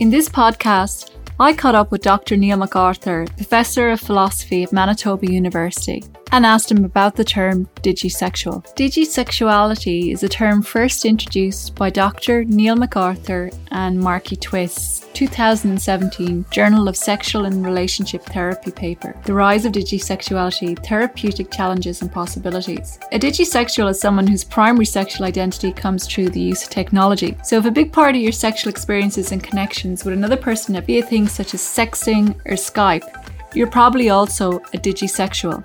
In this podcast, I caught up with Dr. Neil McArthur, Professor of Philosophy at Manitoba University and asked him about the term digisexual. Digisexuality is a term first introduced by Dr. Neil McArthur and Markie Twist's 2017 Journal of Sexual and Relationship Therapy paper, The Rise of Digisexuality Therapeutic Challenges and Possibilities. A digisexual is someone whose primary sexual identity comes through the use of technology. So, if a big part of your sexual experiences and connections with another person via things such as sexting or Skype, you're probably also a digisexual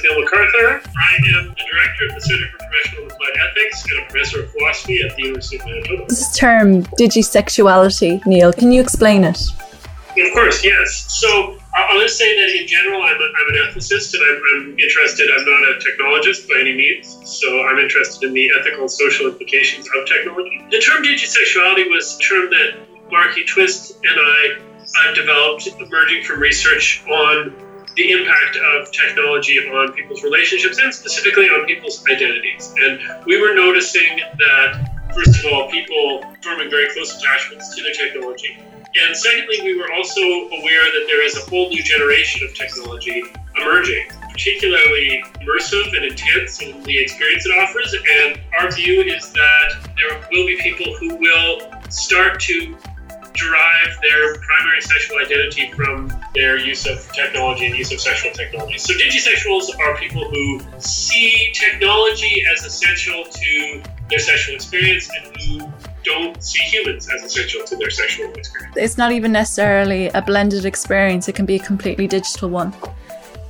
is Neil McArthur. I am the director of the Center for Professional Applied Ethics and a professor of philosophy at the University of Manitoba. This term, digisexuality, Neil, can you explain it? Of course, yes. So I'll just say that in general, I'm, a, I'm an ethicist and I'm, I'm, interested. I'm not a technologist by any means, so I'm interested in the ethical and social implications of technology. The term digisexuality was a term that Markie Twist and I have developed emerging from research on the impact of technology on people's relationships and specifically on people's identities. And we were noticing that, first of all, people forming very close attachments to their technology. And secondly, we were also aware that there is a whole new generation of technology emerging, particularly immersive and intense in the experience it offers. And our view is that there will be people who will start to derive their primary sexual identity from their use of technology and use of sexual technology. So digisexuals are people who see technology as essential to their sexual experience and who don't see humans as essential to their sexual experience. It's not even necessarily a blended experience, it can be a completely digital one.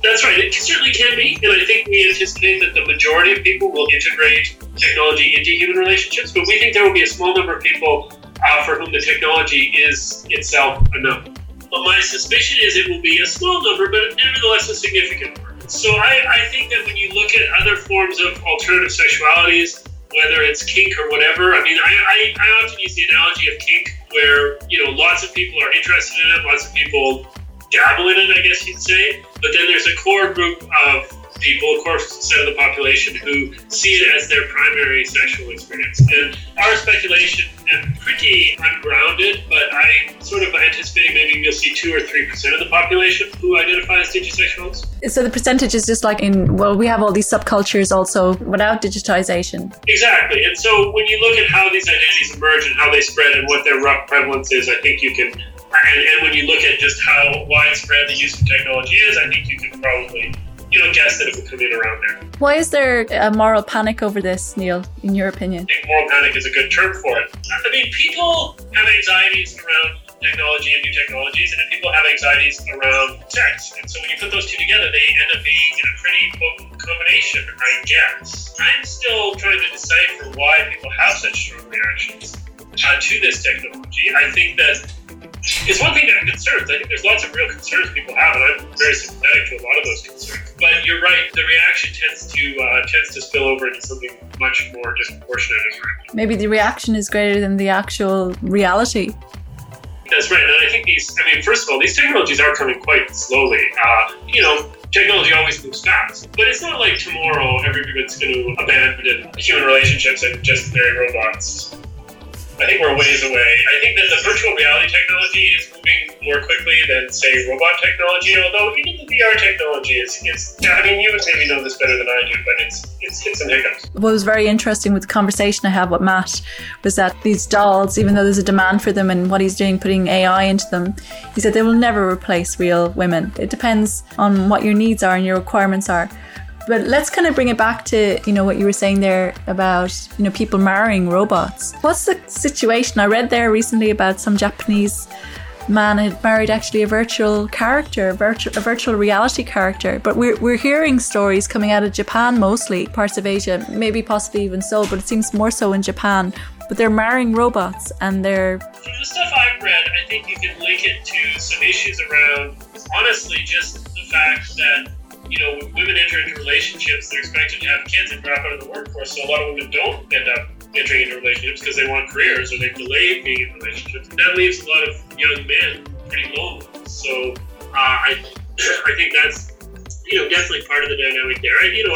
That's right, it certainly can be. And I think we anticipate that the majority of people will integrate technology into human relationships, but we think there will be a small number of people uh, for whom the technology is itself enough. But my suspicion is it will be a small number, but nevertheless a significant one. So I, I think that when you look at other forms of alternative sexualities, whether it's kink or whatever, I mean, I, I, I often use the analogy of kink where, you know, lots of people are interested in it, lots of people dabble in it, I guess you'd say. But then there's a core group of people, of course, set of the population who see it as their primary sexual experience. And our speculation is pretty ungrounded, but I sort of anticipating maybe you'll see two or three percent of the population who identify as digisexuals. So the percentage is just like in well, we have all these subcultures also without digitization. Exactly, and so when you look at how these identities emerge and how they spread and what their rough prevalence is, I think you can. And, and when you look at just how widespread the use of technology is, I think you can probably you know, guess that it would come in around there. Why is there a moral panic over this, Neil, in your opinion? I think moral panic is a good term for it. I mean, people have anxieties around technology and new technologies, and people have anxieties around sex. And so when you put those two together, they end up being in a pretty potent combination, I guess. I'm still trying to decipher why people have such strong reactions uh, to this technology. I think that it's one thing to have concerns. I think there's lots of real concerns people have, and I'm very sympathetic to a lot of those concerns. But you're right; the reaction tends to uh, tends to spill over into something much more disproportionate. Maybe the reaction is greater than the actual reality. That's right, and I think these. I mean, first of all, these technologies are coming quite slowly. Uh, you know, technology always moves fast, but it's not like tomorrow everybody's going to abandon human relationships and just marry robots. I think we're ways away. I think that the virtual reality technology is moving more quickly than, say, robot technology. Although even the VR technology is, is I mean, you would maybe know this better than I do, but it's it's hit some hiccups. What was very interesting with the conversation I had with Matt was that these dolls, even though there's a demand for them and what he's doing, putting AI into them, he said they will never replace real women. It depends on what your needs are and your requirements are. But let's kind of bring it back to, you know, what you were saying there about, you know, people marrying robots. What's the situation? I read there recently about some Japanese man had married actually a virtual character, a virtual, a virtual reality character. But we're, we're hearing stories coming out of Japan mostly, parts of Asia, maybe possibly even so, but it seems more so in Japan. But they're marrying robots and they're. From the stuff I've read, I think you can link it to some issues around, honestly, just the fact that you know, women enter into relationships, they're expected to have kids and drop out of the workforce. So a lot of women don't end up entering into relationships because they want careers or they've delayed being in relationships. And That leaves a lot of young men pretty lonely. So uh, I, I think that's you know definitely part of the dynamic there. And, you know,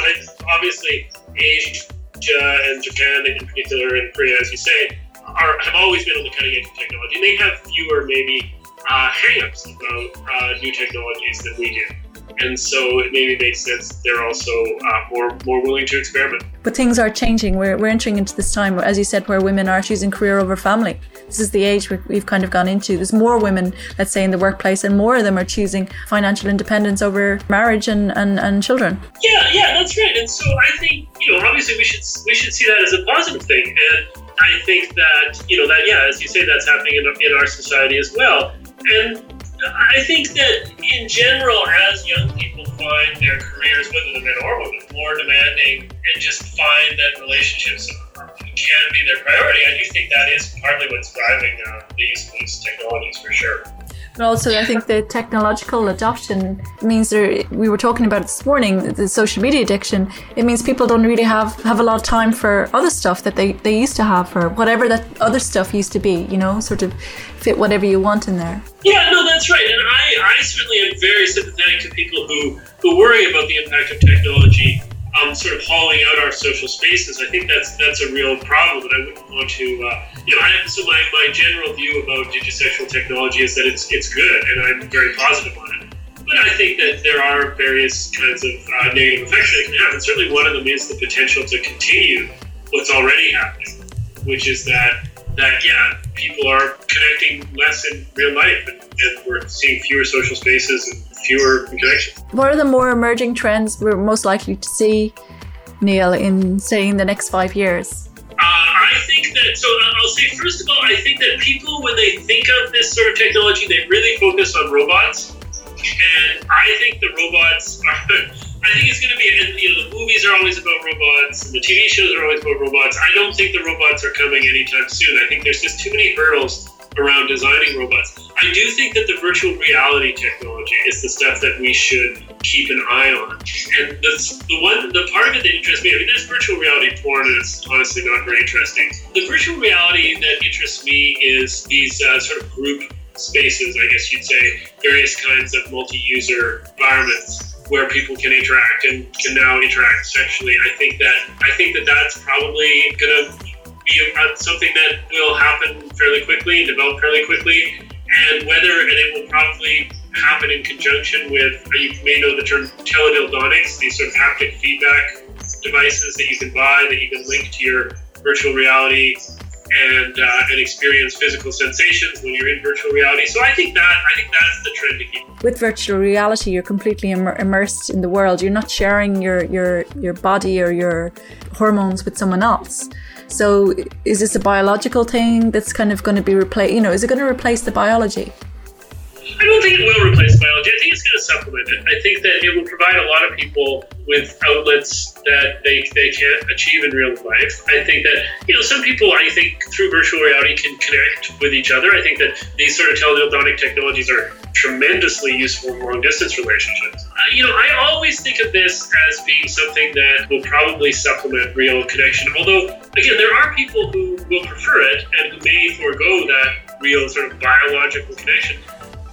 obviously Asia and Japan in particular, and Korea, as you say, are have always been on the cutting edge of technology. They have fewer maybe uh, hangups about uh, new technologies than we do and so it maybe makes sense they're also uh, more more willing to experiment. But things are changing. We're, we're entering into this time, as you said, where women are choosing career over family. This is the age we've kind of gone into. There's more women, let's say, in the workplace, and more of them are choosing financial independence over marriage and, and, and children. Yeah, yeah, that's right. And so I think you know, obviously, we should we should see that as a positive thing, and I think that you know that yeah, as you say, that's happening in, in our society as well. And I think that in general, as young people find their careers, whether they're men or women, more demanding and just find that relationships can be their priority, I do think that is partly what's driving uh, the use of these technologies for sure. But also, I think the technological adoption means there. We were talking about this morning. The social media addiction. It means people don't really have have a lot of time for other stuff that they they used to have for whatever that other stuff used to be. You know, sort of fit whatever you want in there. Yeah, no, that's right. And I I certainly am very sympathetic to people who who worry about the impact of technology um, sort of hauling out our social spaces. I think that's that's a real problem, and I wouldn't want to. Uh, you know, I, so my, my general view about digisexual technology is that it's it's good, and I'm very positive on it. But I think that there are various kinds of uh, negative effects that can happen. Certainly, one of them is the potential to continue what's already happening, which is that that yeah, people are connecting less in real life, and, and we're seeing fewer social spaces and fewer connections. What are the more emerging trends we're most likely to see, Neil, in say in the next five years? Uh, I think that so. I'll say first of all, I think that people, when they think of this sort of technology, they really focus on robots, and I think the robots are. I think it's going to be, you know, the movies are always about robots, and the TV shows are always about robots. I don't think the robots are coming anytime soon. I think there's just too many hurdles around designing robots. I do think that the virtual reality technology is the stuff that we should keep an eye on. And the, the one, the part of it that interests me, I mean, there's virtual reality porn, and it's honestly not very interesting. The virtual reality that interests me is these uh, sort of group spaces, I guess you'd say, various kinds of multi-user environments where people can interact and can now interact sexually. I think that I think that that's probably going to be uh, something that will happen fairly quickly and develop fairly quickly. And whether, and it will probably happen in conjunction with, uh, you may know the term teledildonics, these sort of haptic feedback devices that you can buy that you can link to your virtual reality and uh, and experience physical sensations when you're in virtual reality. So I think that I think that's the trend to keep. With virtual reality, you're completely Im- immersed in the world. You're not sharing your your your body or your hormones with someone else. So is this a biological thing that's kind of going to be replaced? You know, is it going to replace the biology? I don't think it will replace biology. I think it's going to supplement it. I think that it will provide a lot of people with outlets that they, they can't achieve in real life. I think that, you know, some people, I think, through virtual reality can connect with each other. I think that these sort of teledildonic technologies are tremendously useful in long distance relationships. Uh, you know, I always think of this as being something that will probably supplement real connection. Although, again, there are people who will prefer it and who may forego that real sort of biological connection.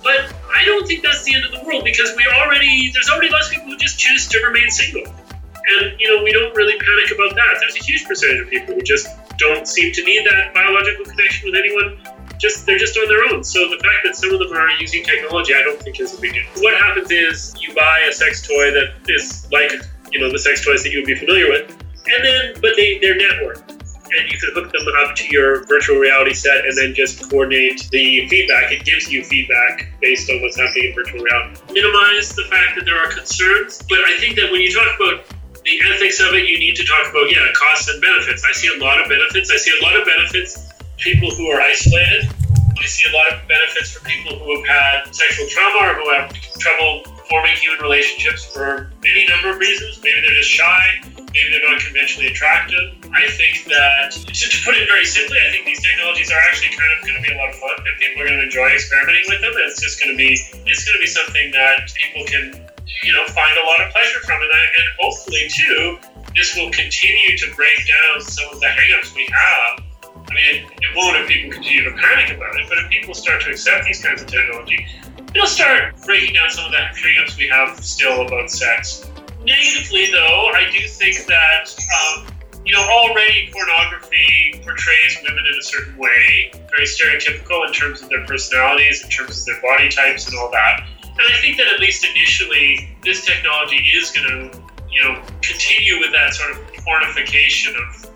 But I don't think that's the end of the world because we already there's already lots of people who just choose to remain single. And you know, we don't really panic about that. There's a huge percentage of people who just don't seem to need that biological connection with anyone. Just they're just on their own. So the fact that some of them are using technology, I don't think is a big deal. What happens is you buy a sex toy that is like you know the sex toys that you would be familiar with, and then but they they're networked and you can hook them up to your virtual reality set and then just coordinate the feedback. It gives you feedback based on what's happening in virtual reality. Minimize the fact that there are concerns, but I think that when you talk about the ethics of it, you need to talk about, yeah, costs and benefits. I see a lot of benefits. I see a lot of benefits people who are isolated. I see a lot of benefits for people who have had sexual trauma or who have trouble forming human relationships for any number of reasons. Maybe they're just shy maybe they're not conventionally attractive. I think that, to, to put it very simply, I think these technologies are actually kind of going to be a lot of fun, and people are going to enjoy experimenting with them. It's just going to be, it's going to be something that people can, you know, find a lot of pleasure from, and, and hopefully too, this will continue to break down some of the hangups we have. I mean, it won't if people continue to panic about it, but if people start to accept these kinds of technology, it'll start breaking down some of the hangups we have still about sex Negatively, though, I do think that um, you know, already pornography portrays women in a certain way, very stereotypical in terms of their personalities, in terms of their body types, and all that. And I think that at least initially, this technology is going to, you know, continue with that sort of pornification of,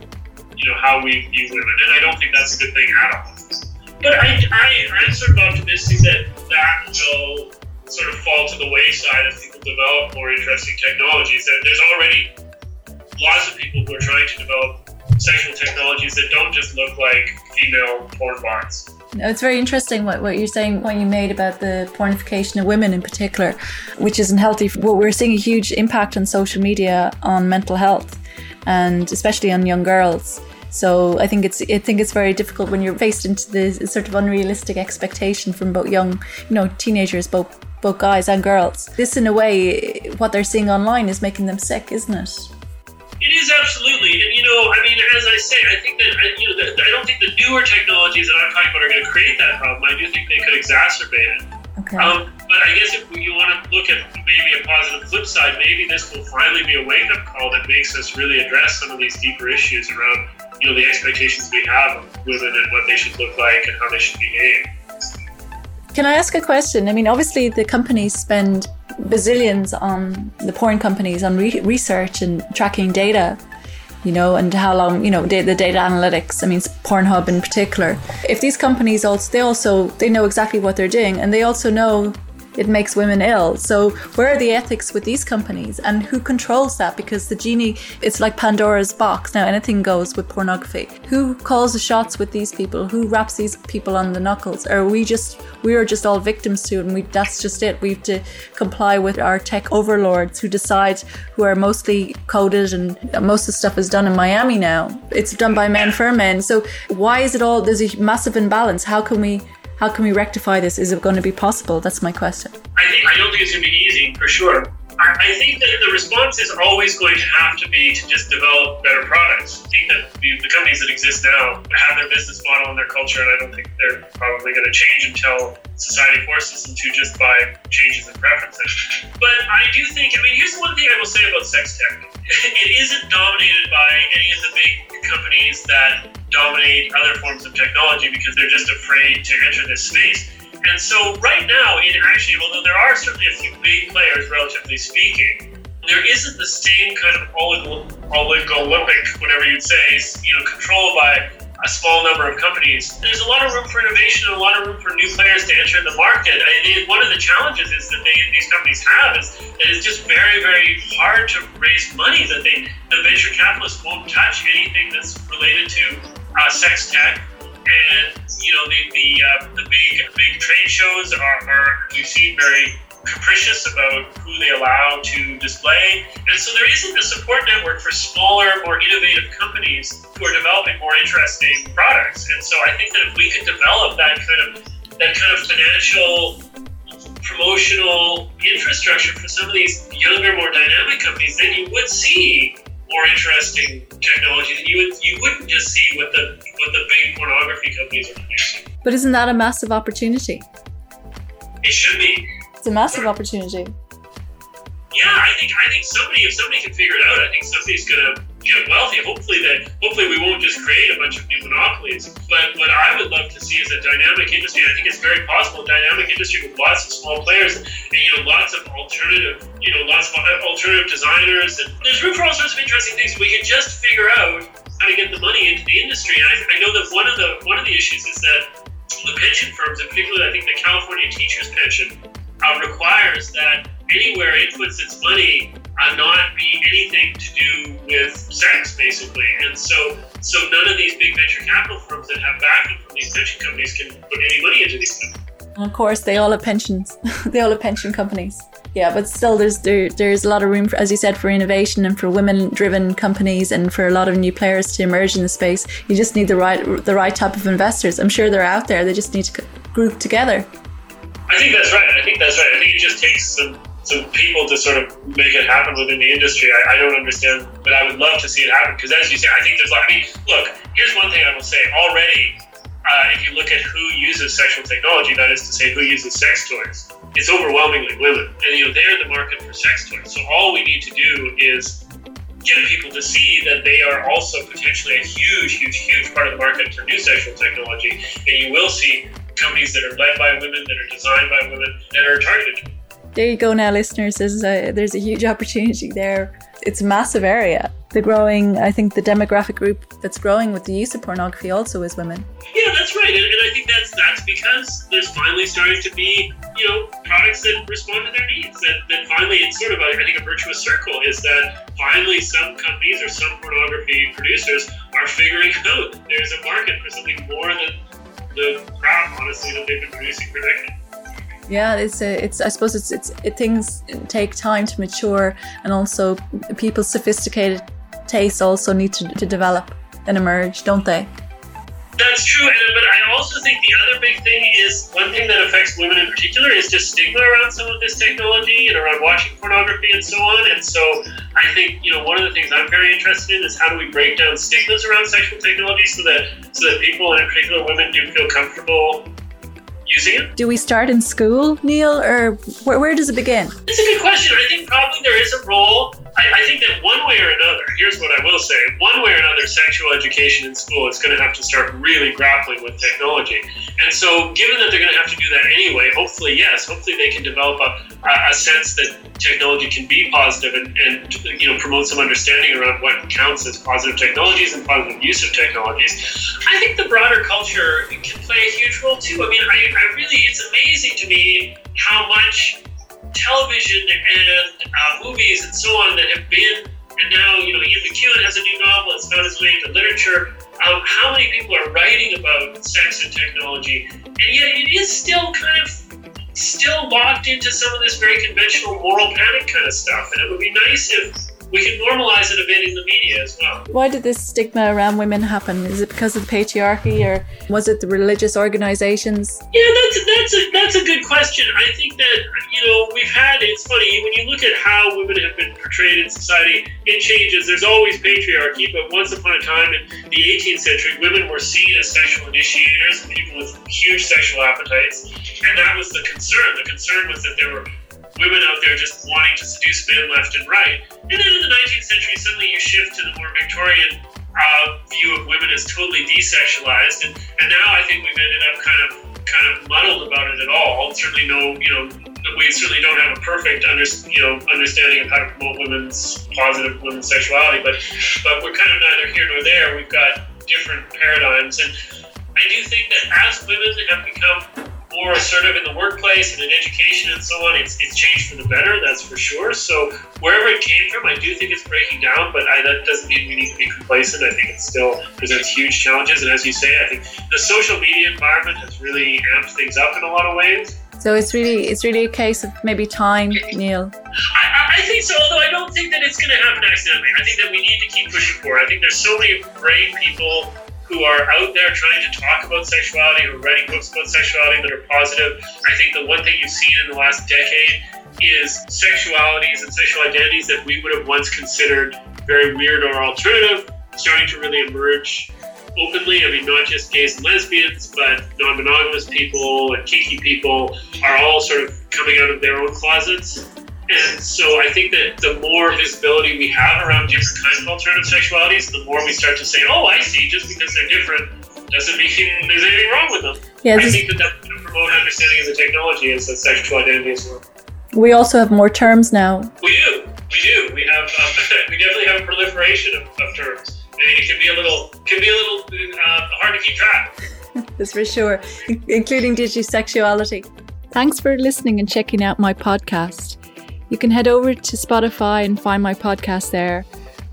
you know, how we view women. And I don't think that's a good thing at all. But I, I, I'm sort of optimistic that that will sort of fall to the wayside as people develop more interesting technologies. There's already lots of people who are trying to develop sexual technologies that don't just look like female porn bots. It's very interesting what, what you're saying, what you made about the pornification of women in particular, which isn't healthy. What we're seeing a huge impact on social media on mental health and especially on young girls. So I think it's I think it's very difficult when you're faced into this sort of unrealistic expectation from both young, you know, teenagers, both both guys and girls. This, in a way, what they're seeing online is making them sick, isn't it? It is absolutely, and you know, I mean, as I say, I think that you know, I don't think the newer technologies that I'm talking about are going to create that problem. I do think they could exacerbate it. Okay. Um, but I guess if you want to look at maybe a positive flip side, maybe this will finally be a wake up call that makes us really address some of these deeper issues around, you know, the expectations we have of women and what they should look like and how they should behave. Can I ask a question? I mean, obviously, the companies spend bazillions on the porn companies on re- research and tracking data you know, and how long, you know, the, the, data analytics. I mean, Pornhub in particular. If these companies also, they also, they know exactly what they're doing, and they also know it makes women ill. So where are the ethics with these companies and who controls that? Because the genie, it's like Pandora's box. Now anything goes with pornography. Who calls the shots with these people? Who wraps these people on the knuckles? Or are we just, we are just all victims to it and we, that's just it. We have to comply with our tech overlords who decide who are mostly coded and most of the stuff is done in Miami now. It's done by men for men. So why is it all, there's a massive imbalance. How can we how can we rectify this? Is it going to be possible? That's my question. I think I don't think it's going to be easy for sure. I think that the response is always going to have to be to just develop better products. I think that the, the, companies that exist now have their business model and their culture, and I don't think they're probably going to change until society forces them to just by changes in preferences. But I do think, I mean, here's one thing I will say about sex tech it isn't dominated by any of the big companies that dominate other forms of technology because they're just afraid to enter this space. And so right now, it actually, although there are certainly a few big players, relatively speaking, there isn't the same kind of oligopolistic, whatever you'd say, you know, control by a small number of companies. There's a lot of room for innovation and a lot of room for new players to enter the market. I, one of the challenges is that they, these companies have is that it's just very, very hard to raise money. That they, the venture capitalists won't touch anything that's related to uh, sex tech. And you know the the, uh, the big big trade shows are, are we've seen very capricious about who they allow to display. And so there isn't a support network for smaller, more innovative companies who are developing more interesting products. And so I think that if we could develop that kind of that kind of financial promotional infrastructure for some of these younger, more dynamic companies, then you would see more interesting technologies, and you would you wouldn't just see what the what the big pornography companies are producing. But isn't that a massive opportunity? It should be. It's a massive opportunity. Yeah, I think I think somebody if somebody can figure it out, I think somebody's gonna get wealthy. Hopefully that hopefully we won't just create a bunch of new monopolies. But what I would love to see is a dynamic industry. I think it's very possible, a dynamic industry with lots of small players and you know lots of alternative, you know, lots of uh, alternative designers. And there's room for all sorts of interesting things. We can just figure out how to get the money into the industry. And I, I know that one of the one of the issues is that the pension firms, and particularly I think the California teachers pension uh, requires that anywhere it puts its money uh, not be anything to do with sex, basically. And so, so none of these big venture capital firms that have backing from these pension companies can put any money into these companies. Of course, they all have pensions. they all have pension companies. Yeah, but still, there's there, there's a lot of room, for, as you said, for innovation and for women-driven companies and for a lot of new players to emerge in the space. You just need the right the right type of investors. I'm sure they're out there. They just need to group together. I think that's right. I think that's right. I think it just takes some some people to sort of make it happen within the industry. I, I don't understand, but I would love to see it happen because, as you say, I think there's. I mean, look. Here's one thing I will say. Already, uh, if you look at who uses sexual technology, that is to say, who uses sex toys, it's overwhelmingly women, and you know they're the market for sex toys. So all we need to do is get people to see that they are also potentially a huge, huge, huge part of the market for new sexual technology. And you will see companies that are led by women, that are designed by women, that are targeted. There you go now, listeners. There's a, there's a huge opportunity there. It's a massive area. The growing, I think the demographic group that's growing with the use of pornography also is women. Yeah, that's right. And, and I think that's that's because there's finally starting to be, you know, products that respond to their needs. That, that finally, it's sort of, a, I think, a virtuous circle is that finally some companies or some pornography producers are figuring out there's a market for something more than the crap, honestly, that they've been producing for decades. Yeah, it's a, it's. I suppose it's it's it, things take time to mature, and also people's sophisticated tastes also need to, to develop and emerge, don't they? That's true, and, but I also think the other big thing is one thing that affects women in particular is just stigma around some of this technology and around watching pornography and so on. And so I think you know one of the things I'm very interested in is how do we break down stigmas around sexual technology so that so that people, and in particular women, do feel comfortable using it. Do we start in school, Neil, or where, where does it begin? It's a good question. I think probably there is a role. I, I, think that one way or another, here's what I will say one way or another, sexual education in school is going to have to start really grappling with technology. And so, given that they're going to have to do that anyway, hopefully, yes, hopefully they can develop a, a sense that technology can be positive and, and you know promote some understanding around what counts as positive technologies and positive use of technologies. I think the broader culture can play a huge role too. I mean, I, I really, it's amazing to me how much television and uh, movies and so on that have been, and now, you know, Ian McEwan has a new novel, it's found its way into literature. Um, how many people are writing about sex and technology? And yet it is still kind of still locked into some of this very conventional moral panic kind of stuff. And it would be nice if we can normalize it a bit in the media as well. Why did this stigma around women happen? Is it because of the patriarchy, or was it the religious organizations? Yeah, that's a, that's a that's a good question. I think that you know we've had. It's funny when you look at how women have been portrayed in society. It changes. There's always patriarchy, but once upon a time in the 18th century, women were seen as sexual initiators, people with huge sexual appetites, and that was the concern. The concern was that there were women out there just wanting to seduce men left and right. And then in the 19th century, suddenly you shift to the more Victorian uh, view of women as totally desexualized, and, and now I think we've ended up kind of kind of muddled about it at all. Certainly, no, you know, we certainly don't have a perfect under, you know understanding of how to promote women's positive women's sexuality, but but we're kind of neither here nor there. We've got different paradigms, and I do think that as women have become more assertive in the workplace and in education and so on, it's, it's changed for the better, that's for sure. So wherever it came from, I do think it's breaking down, but I, that doesn't mean we need to be complacent. I think it still presents huge challenges. And as you say, I think the social media environment has really amped things up in a lot of ways. So it's really it's really a case of maybe time, Neil. I, I think so, although I don't think that it's going to happen accidentally. I think that we need to keep pushing for it. I think there's so many brave people who are out there trying to talk about sexuality, who are writing books about sexuality that are positive. I think the one thing you've seen in the last decade is sexualities and sexual identities that we would have once considered very weird or alternative starting to really emerge openly. I mean, not just gays and lesbians, but non monogamous people and kinky people are all sort of coming out of their own closets. And so I think that the more visibility we have around different kinds of alternative sexualities, the more we start to say, oh, I see, just because they're different doesn't mean there's anything wrong with them. Yeah, I think that that's going to promote understanding of the technology as a sexual identity as well. We also have more terms now. We do. We do. We have. Um, we definitely have a proliferation of, of terms. And it can be a little can be a little uh, hard to keep track. That's for sure, including digisexuality. Thanks for listening and checking out my podcast. You can head over to Spotify and find my podcast there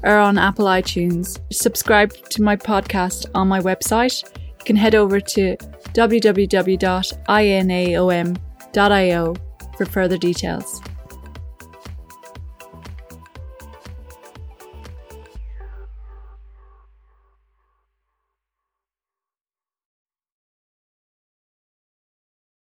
or on Apple iTunes. Subscribe to my podcast on my website. You can head over to www.inaom.io for further details.